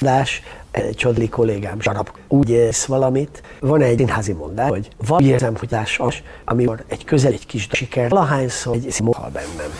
mondás, egy csodli kollégám zsarap úgy érsz valamit. Van egy színházi mondás, hogy van érzem, hogy az, amikor egy közel egy kis siker, lahányszor egy szimó bennem.